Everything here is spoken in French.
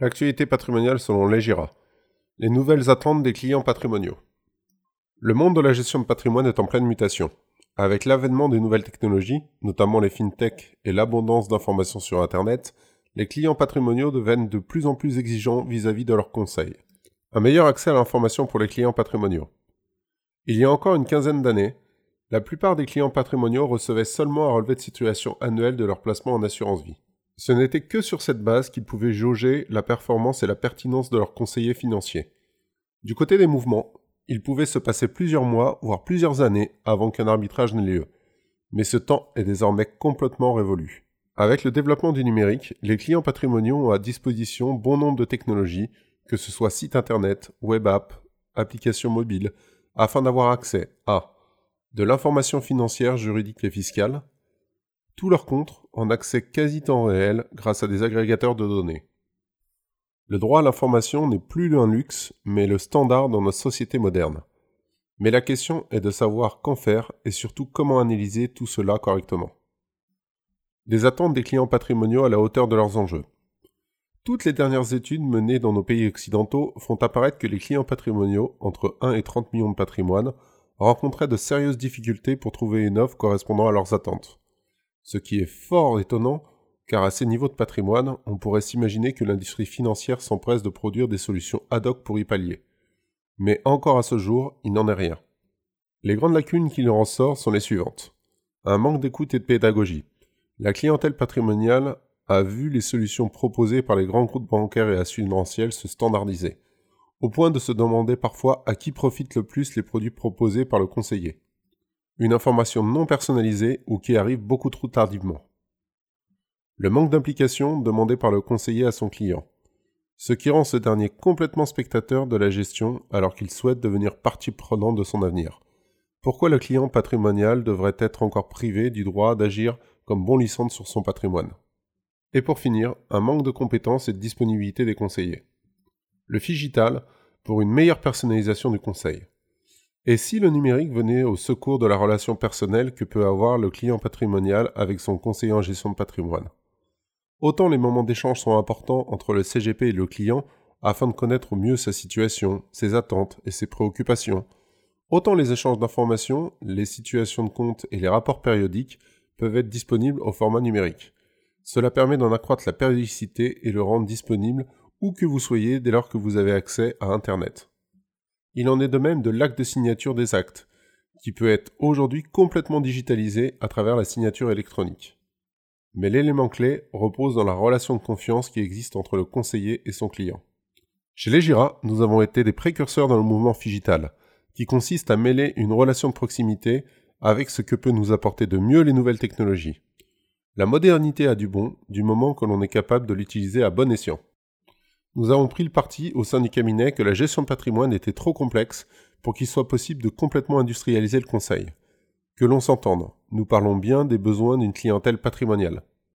L'actualité patrimoniale selon Legira. Les nouvelles attentes des clients patrimoniaux. Le monde de la gestion de patrimoine est en pleine mutation. Avec l'avènement des nouvelles technologies, notamment les fintech et l'abondance d'informations sur Internet, les clients patrimoniaux deviennent de plus en plus exigeants vis-à-vis de leurs conseils. Un meilleur accès à l'information pour les clients patrimoniaux. Il y a encore une quinzaine d'années, la plupart des clients patrimoniaux recevaient seulement un relevé de situation annuel de leur placement en assurance vie. Ce n'était que sur cette base qu'ils pouvaient jauger la performance et la pertinence de leurs conseillers financiers. Du côté des mouvements, il pouvait se passer plusieurs mois, voire plusieurs années, avant qu'un arbitrage n'ait lieu. Mais ce temps est désormais complètement révolu. Avec le développement du numérique, les clients patrimoniaux ont à disposition bon nombre de technologies, que ce soit site internet, web app, applications mobiles, afin d'avoir accès à de l'information financière, juridique et fiscale, tous leurs comptes en accès quasi temps réel grâce à des agrégateurs de données. Le droit à l'information n'est plus un luxe, mais le standard dans notre société moderne. Mais la question est de savoir qu'en faire et surtout comment analyser tout cela correctement. Des attentes des clients patrimoniaux à la hauteur de leurs enjeux. Toutes les dernières études menées dans nos pays occidentaux font apparaître que les clients patrimoniaux, entre 1 et 30 millions de patrimoine, rencontraient de sérieuses difficultés pour trouver une offre correspondant à leurs attentes ce qui est fort étonnant, car à ces niveaux de patrimoine, on pourrait s'imaginer que l'industrie financière s'empresse de produire des solutions ad hoc pour y pallier. Mais encore à ce jour, il n'en est rien. Les grandes lacunes qu'il en ressort sont les suivantes. Un manque d'écoute et de pédagogie. La clientèle patrimoniale a vu les solutions proposées par les grands groupes bancaires et assurantiels se standardiser, au point de se demander parfois à qui profitent le plus les produits proposés par le conseiller une information non personnalisée ou qui arrive beaucoup trop tardivement. Le manque d'implication demandé par le conseiller à son client, ce qui rend ce dernier complètement spectateur de la gestion alors qu'il souhaite devenir partie prenante de son avenir. Pourquoi le client patrimonial devrait être encore privé du droit d'agir comme bon licence sur son patrimoine? Et pour finir, un manque de compétences et de disponibilité des conseillers. Le Figital pour une meilleure personnalisation du conseil. Et si le numérique venait au secours de la relation personnelle que peut avoir le client patrimonial avec son conseiller en gestion de patrimoine? Autant les moments d'échange sont importants entre le CGP et le client afin de connaître au mieux sa situation, ses attentes et ses préoccupations, autant les échanges d'informations, les situations de compte et les rapports périodiques peuvent être disponibles au format numérique. Cela permet d'en accroître la périodicité et le rendre disponible où que vous soyez dès lors que vous avez accès à Internet. Il en est de même de l'acte de signature des actes, qui peut être aujourd'hui complètement digitalisé à travers la signature électronique. Mais l'élément clé repose dans la relation de confiance qui existe entre le conseiller et son client. Chez Legira, nous avons été des précurseurs dans le mouvement Figital, qui consiste à mêler une relation de proximité avec ce que peut nous apporter de mieux les nouvelles technologies. La modernité a du bon du moment que l'on est capable de l'utiliser à bon escient. Nous avons pris le parti au sein du cabinet que la gestion de patrimoine était trop complexe pour qu'il soit possible de complètement industrialiser le conseil. Que l'on s'entende, nous parlons bien des besoins d'une clientèle patrimoniale.